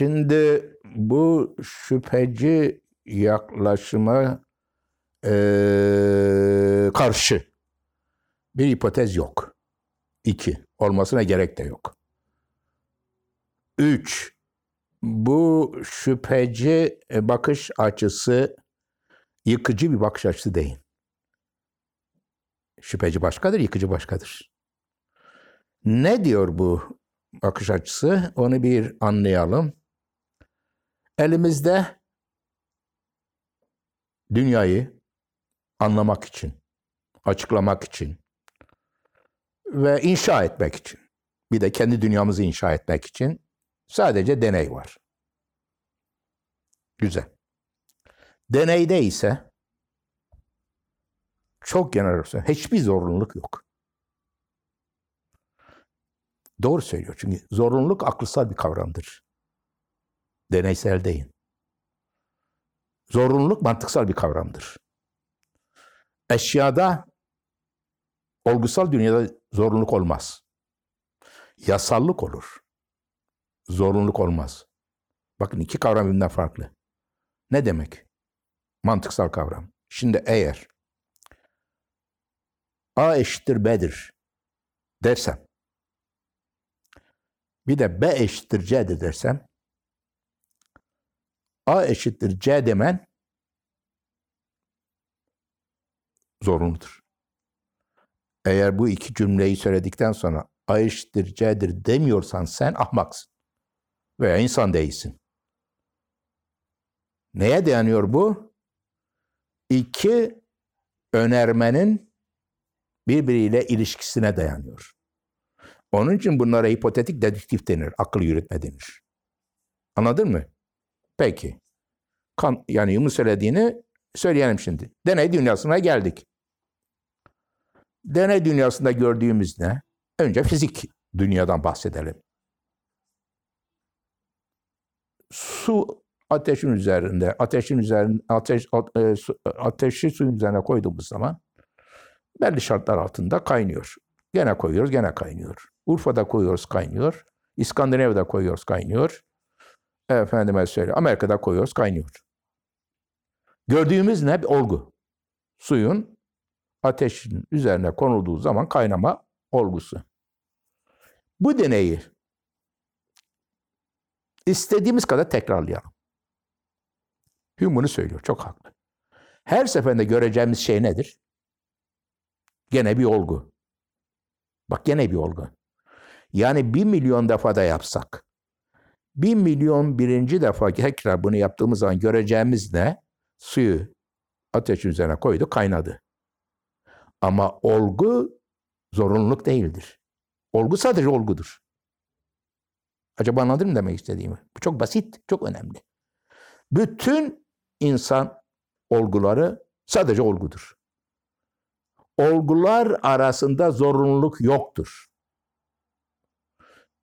Şimdi bu şüpheci yaklaşıma eee, karşı bir hipotez yok. İki, olmasına gerek de yok. Üç, bu şüpheci e, bakış açısı yıkıcı bir bakış açısı değil. Şüpheci başkadır, yıkıcı başkadır. Ne diyor bu bakış açısı? Onu bir anlayalım. Elimizde dünyayı anlamak için, açıklamak için ve inşa etmek için, bir de kendi dünyamızı inşa etmek için sadece deney var. Güzel. Deneyde ise çok olarak hiçbir zorunluluk yok. Doğru söylüyor çünkü zorunluluk akılsal bir kavramdır. Deneysel değil. Zorunluluk mantıksal bir kavramdır. Eşyada, olgusal dünyada zorunluluk olmaz. Yasallık olur. Zorunluluk olmaz. Bakın iki kavram birbirinden farklı. Ne demek? Mantıksal kavram. Şimdi eğer A eşittir B'dir dersem bir de B eşittir C'dir dersem A eşittir C demen zorunludur. Eğer bu iki cümleyi söyledikten sonra A eşittir C'dir demiyorsan sen ahmaksın. Veya insan değilsin. Neye dayanıyor bu? İki önermenin birbiriyle ilişkisine dayanıyor. Onun için bunlara hipotetik dedüktif denir, akıl yürütme denir. Anladın mı? Peki. Kan, yani söylediğini söyleyelim şimdi. Deney dünyasına geldik. Deney dünyasında gördüğümüz ne? Önce fizik dünyadan bahsedelim. Su ateşin üzerinde, ateşin üzerinde, ateş, e, ateşi suyun üzerine koyduğumuz zaman belli şartlar altında kaynıyor. Gene koyuyoruz, gene kaynıyor. Urfa'da koyuyoruz, kaynıyor. İskandinav'da koyuyoruz, kaynıyor. Efendime söyle, Amerika'da koyuyoruz, kaynıyor. Gördüğümüz ne? Bir olgu. Suyun ateşin üzerine konulduğu zaman kaynama olgusu. Bu deneyi istediğimiz kadar tekrarlayalım. Hume bunu söylüyor, çok haklı. Her seferinde göreceğimiz şey nedir? Gene bir olgu. Bak gene bir olgu. Yani bir milyon defa da yapsak, bir milyon birinci defa tekrar bunu yaptığımız zaman göreceğimiz ne? Suyu ateşin üzerine koydu, kaynadı. Ama olgu zorunluluk değildir. Olgu sadece olgudur. Acaba anladın mı demek istediğimi? Bu çok basit, çok önemli. Bütün insan olguları sadece olgudur. Olgular arasında zorunluluk yoktur.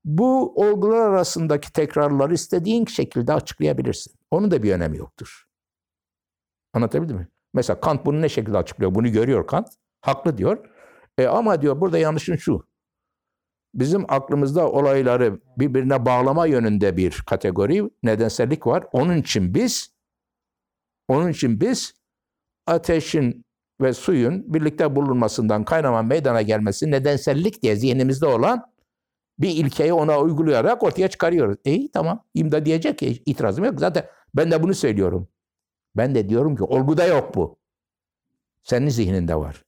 Bu olgular arasındaki tekrarları istediğin şekilde açıklayabilirsin. Onun da bir önemi yoktur. Anlatabildim mi? Mesela Kant bunu ne şekilde açıklıyor? Bunu görüyor Kant. Haklı diyor. E ama diyor burada yanlışın şu. Bizim aklımızda olayları birbirine bağlama yönünde bir kategori, nedensellik var. Onun için biz onun için biz ateşin ve suyun birlikte bulunmasından kaynama meydana gelmesi nedensellik diye zihnimizde olan bir ilkeyi ona uygulayarak ortaya çıkarıyoruz. İyi tamam. İmda diyecek ki itirazım yok. Zaten ben de bunu söylüyorum. Ben de diyorum ki olguda yok bu. Senin zihninde var.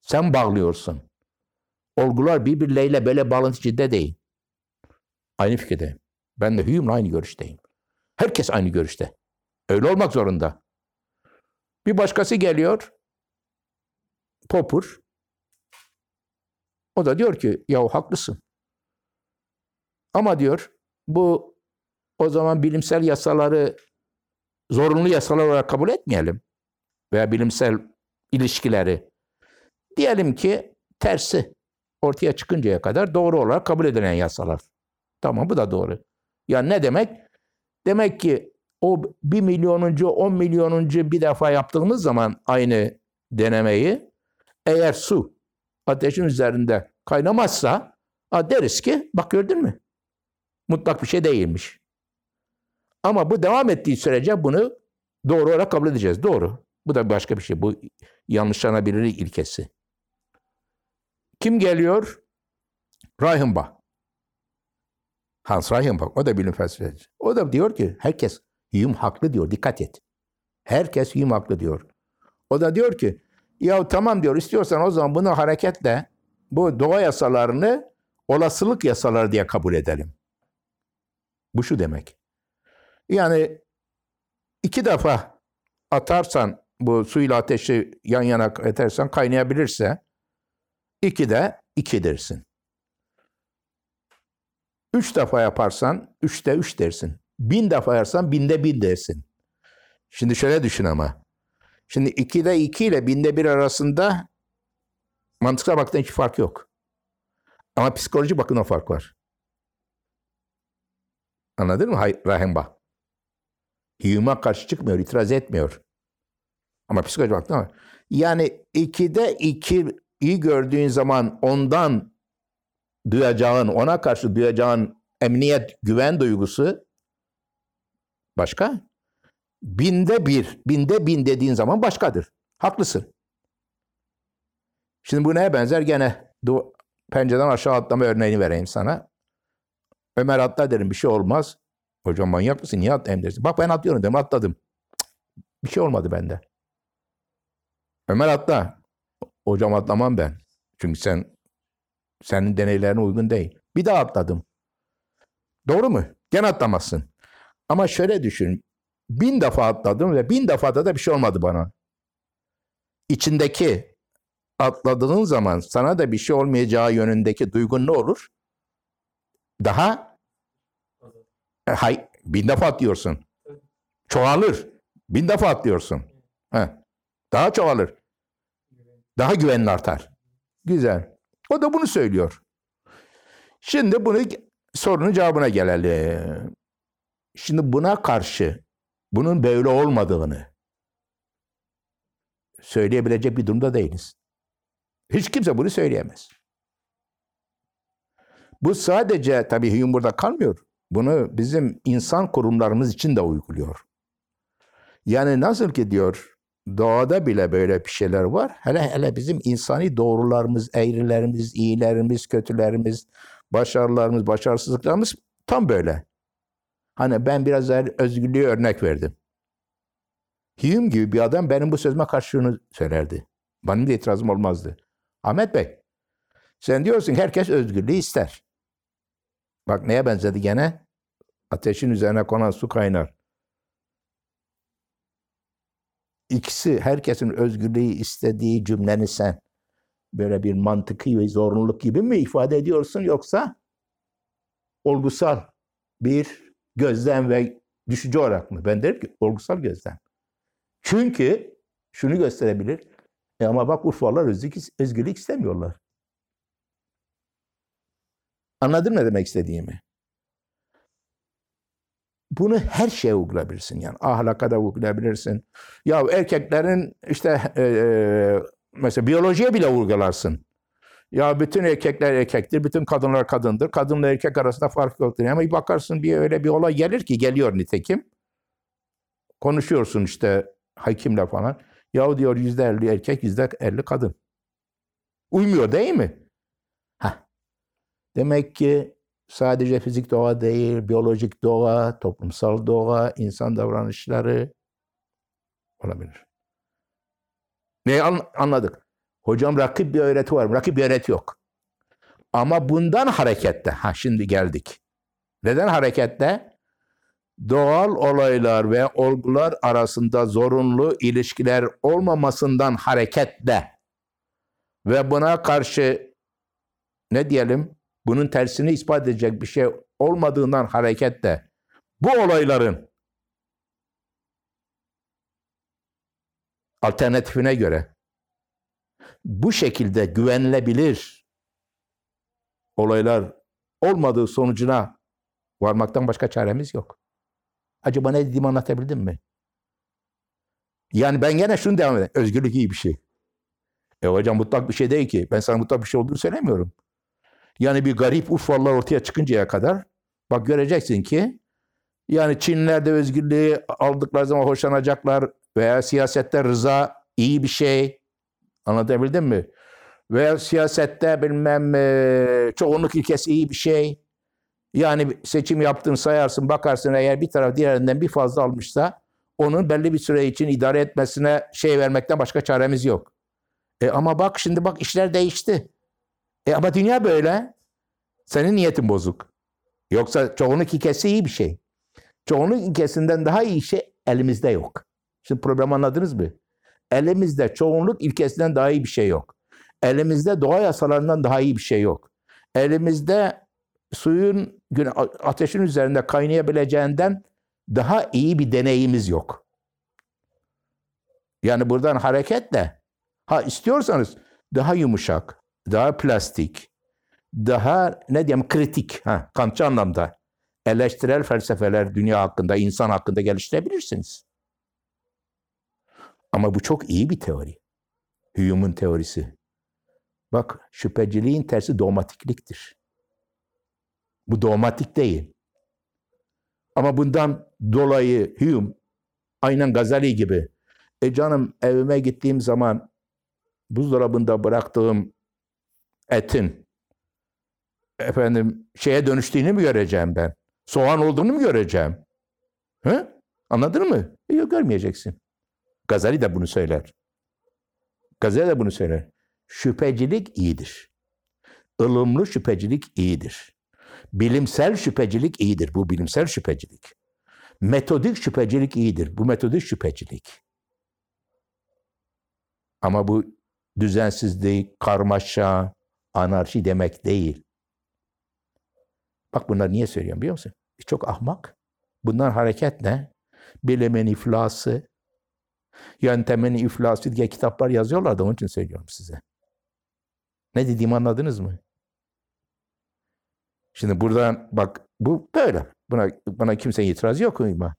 Sen bağlıyorsun. Olgular birbirleriyle böyle bağlantı içinde değil. Aynı fikirdeyim. Ben de Hume'la aynı görüşteyim. Herkes aynı görüşte. Öyle olmak zorunda. Bir başkası geliyor. Popper. O da diyor ki ya haklısın. Ama diyor bu o zaman bilimsel yasaları zorunlu yasalar olarak kabul etmeyelim. Veya bilimsel ilişkileri. Diyelim ki tersi ortaya çıkıncaya kadar doğru olarak kabul edilen yasalar. Tamam bu da doğru. Ya ne demek? Demek ki o bir milyonuncu, on milyonuncu bir defa yaptığımız zaman aynı denemeyi eğer su ateşin üzerinde kaynamazsa deriz ki bak gördün mü? Mutlak bir şey değilmiş. Ama bu devam ettiği sürece bunu doğru olarak kabul edeceğiz. Doğru. Bu da başka bir şey. Bu yanlışlanabilirlik ilkesi. Kim geliyor? Reichenbach. Hans Reichenbach. O da bilim felsefeci. O da diyor ki herkes Hume haklı diyor. Dikkat et. Herkes Hume haklı diyor. O da diyor ki ya tamam diyor istiyorsan o zaman bunu hareketle bu doğa yasalarını olasılık yasaları diye kabul edelim. Bu şu demek. Yani iki defa atarsan bu suyla ateşi yan yana atarsan kaynayabilirse iki de iki dersin. Üç defa yaparsan üçte üç dersin. Bin defa yaparsan binde bin dersin. Şimdi şöyle düşün ama. Şimdi ikide iki ile binde bir arasında mantıksal baktan hiç fark yok. Ama psikoloji bakın o fark var. Anladın mı Rahimba? Hume'a karşı çıkmıyor, itiraz etmiyor. Ama psikoloji baktan var. Yani ikide iki iyi gördüğün zaman ondan duyacağın, ona karşı duyacağın emniyet, güven duygusu başka. Binde bir, binde bin dediğin zaman başkadır. Haklısın. Şimdi bu neye benzer? Gene du pencereden aşağı atlama örneğini vereyim sana. Ömer atla derim bir şey olmaz. Hocam manyak mısın? Niye atlayayım dersin. Bak ben atlıyorum dedim atladım. Bir şey olmadı bende. Ömer atla. Hocam atlamam ben. Çünkü sen senin deneylerine uygun değil. Bir daha atladım. Doğru mu? Gene atlamazsın. Ama şöyle düşün. Bin defa atladım ve bin defada da bir şey olmadı bana. İçindeki atladığın zaman sana da bir şey olmayacağı yönündeki duygun ne olur? Daha e, hay, bin defa atlıyorsun. Çoğalır. Bin defa atlıyorsun. Heh. Daha çoğalır. Daha güvenin artar. Güzel. O da bunu söylüyor. Şimdi bunu sorunun cevabına gelelim. Şimdi buna karşı bunun böyle olmadığını söyleyebilecek bir durumda değiliz. Hiç kimse bunu söyleyemez. Bu sadece tabii Hume burada kalmıyor. Bunu bizim insan kurumlarımız için de uyguluyor. Yani nasıl ki diyor doğada bile böyle bir şeyler var. Hele hele bizim insani doğrularımız, eğrilerimiz, iyilerimiz, kötülerimiz, başarılarımız, başarısızlıklarımız tam böyle. Hani ben biraz özgürlüğü örnek verdim. Hume gibi bir adam benim bu sözüme karşılığını söylerdi. Benim de itirazım olmazdı. Ahmet Bey, sen diyorsun herkes özgürlüğü ister. Bak neye benzedi gene? Ateşin üzerine konan su kaynar. İkisi herkesin özgürlüğü istediği cümleni sen böyle bir mantıki ve zorunluluk gibi mi ifade ediyorsun yoksa olgusal bir gözlem ve düşünce olarak mı? Ben derim ki olgusal gözlem. Çünkü şunu gösterebilir. E ama bak Urfalılar özgürlük, özgürlük istemiyorlar. Anladın mı demek istediğimi? Bunu her şeye uygulayabilirsin yani. Ahlaka da uygulayabilirsin. Ya erkeklerin işte e, mesela biyolojiye bile uygularsın. Ya bütün erkekler erkektir, bütün kadınlar kadındır. Kadınla erkek arasında fark yoktur. Ama bir bakarsın bir öyle bir olay gelir ki geliyor nitekim. Konuşuyorsun işte hakimle falan. Ya diyor yüzde elli erkek, yüzde elli kadın. Uymuyor değil mi? Heh. Demek ki sadece fizik doğa değil, biyolojik doğa, toplumsal doğa, insan davranışları olabilir. Ne anladık? Hocam rakip bir öğreti var. Rakip bir öğreti yok. Ama bundan harekette, ha şimdi geldik. Neden harekette? Doğal olaylar ve olgular arasında zorunlu ilişkiler olmamasından hareketle ve buna karşı ne diyelim bunun tersini ispat edecek bir şey olmadığından hareketle bu olayların alternatifine göre bu şekilde güvenilebilir olaylar olmadığı sonucuna varmaktan başka çaremiz yok. Acaba ne dediğimi anlatabildim mi? Yani ben gene şunu devam edeyim. Özgürlük iyi bir şey. E hocam mutlak bir şey değil ki. Ben sana mutlak bir şey olduğunu söylemiyorum. Yani bir garip Urfalılar ortaya çıkıncaya kadar bak göreceksin ki Yani Çinliler de özgürlüğü aldıkları zaman hoşlanacaklar veya siyasette rıza iyi bir şey. Anlatabildim mi? Veya siyasette bilmem e, çoğunluk ilkesi iyi bir şey. Yani seçim yaptığını sayarsın, bakarsın eğer bir taraf diğerinden bir fazla almışsa onun belli bir süre için idare etmesine şey vermekten başka çaremiz yok. E ama bak şimdi bak işler değişti. E ama dünya böyle. Senin niyetin bozuk. Yoksa çoğunluk ilkesi iyi bir şey. Çoğunluk ilkesinden daha iyi şey elimizde yok. Şimdi problem anladınız mı? Elimizde çoğunluk ilkesinden daha iyi bir şey yok. Elimizde doğa yasalarından daha iyi bir şey yok. Elimizde suyun ateşin üzerinde kaynayabileceğinden daha iyi bir deneyimiz yok. Yani buradan hareketle ha istiyorsanız daha yumuşak, daha plastik, daha ne diyeyim kritik, ha, Kantçı anlamda eleştirel felsefeler dünya hakkında, insan hakkında geliştirebilirsiniz. Ama bu çok iyi bir teori. Hume'un teorisi. Bak şüpheciliğin tersi dogmatikliktir. Bu dogmatik değil. Ama bundan dolayı Hume aynen Gazali gibi e canım evime gittiğim zaman buzdolabında bıraktığım etin efendim şeye dönüştüğünü mü göreceğim ben? Soğan olduğunu mu göreceğim? He? Anladın mı? E, Yok görmeyeceksin. Gazali de bunu söyler. Gazali de bunu söyler. Şüphecilik iyidir. Ilımlı şüphecilik iyidir. Bilimsel şüphecilik iyidir. Bu bilimsel şüphecilik. Metodik şüphecilik iyidir. Bu metodik şüphecilik. Ama bu düzensizlik, karmaşa, anarşi demek değil. Bak bunlar niye söylüyorum biliyor musun? E, Çok ahmak. Bunlar hareket ne? Bilimin iflası, yöntemin iflası diye kitaplar yazıyorlar da onun için söylüyorum size. Ne dediğimi anladınız mı? Şimdi buradan bak bu böyle. Buna buna kimse itiraz yok ama.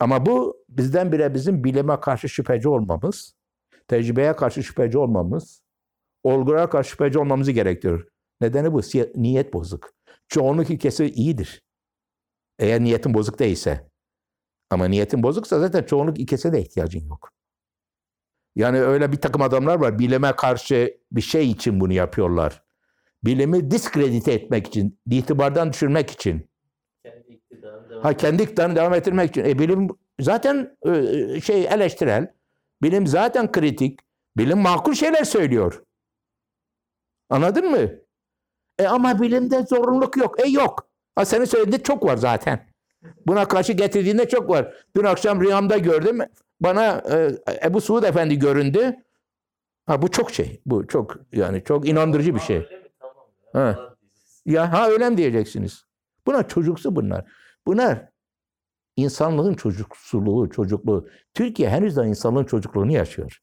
Ama bu bizden bire bizim bilime karşı şüpheci olmamız, tecrübeye karşı şüpheci olmamız, olgulara karşı şüpheci olmamızı gerektirir. Nedeni bu. Niyet bozuk. Çoğunluk ilkesi iyidir. Eğer niyetin bozuk değilse. Ama niyetin bozuksa zaten çoğunluk ilkesine de ihtiyacın yok. Yani öyle bir takım adamlar var. Bilime karşı bir şey için bunu yapıyorlar. Bilimi diskredite etmek için, itibardan düşürmek için. Kendi iktidarını devam Ha kendi iktidarını devam ettirmek için. E bilim zaten e, şey eleştirel. Bilim zaten kritik. Bilim makul şeyler söylüyor. Anladın mı? E ama bilimde zorunluluk yok. E yok. Ha senin söylediğin çok var zaten. Buna karşı getirdiğinde çok var. Dün akşam rüyamda gördüm. Bana e, Ebu Suud Efendi göründü. Ha bu çok şey. Bu çok yani çok inandırıcı bir şey. öyle mi? Tamam ya. Ha. Ya ha öyle mi diyeceksiniz? Bunlar çocuksu bunlar. Bunlar insanlığın çocuksuluğu, çocukluğu. Türkiye henüz de insanlığın çocukluğunu yaşıyor.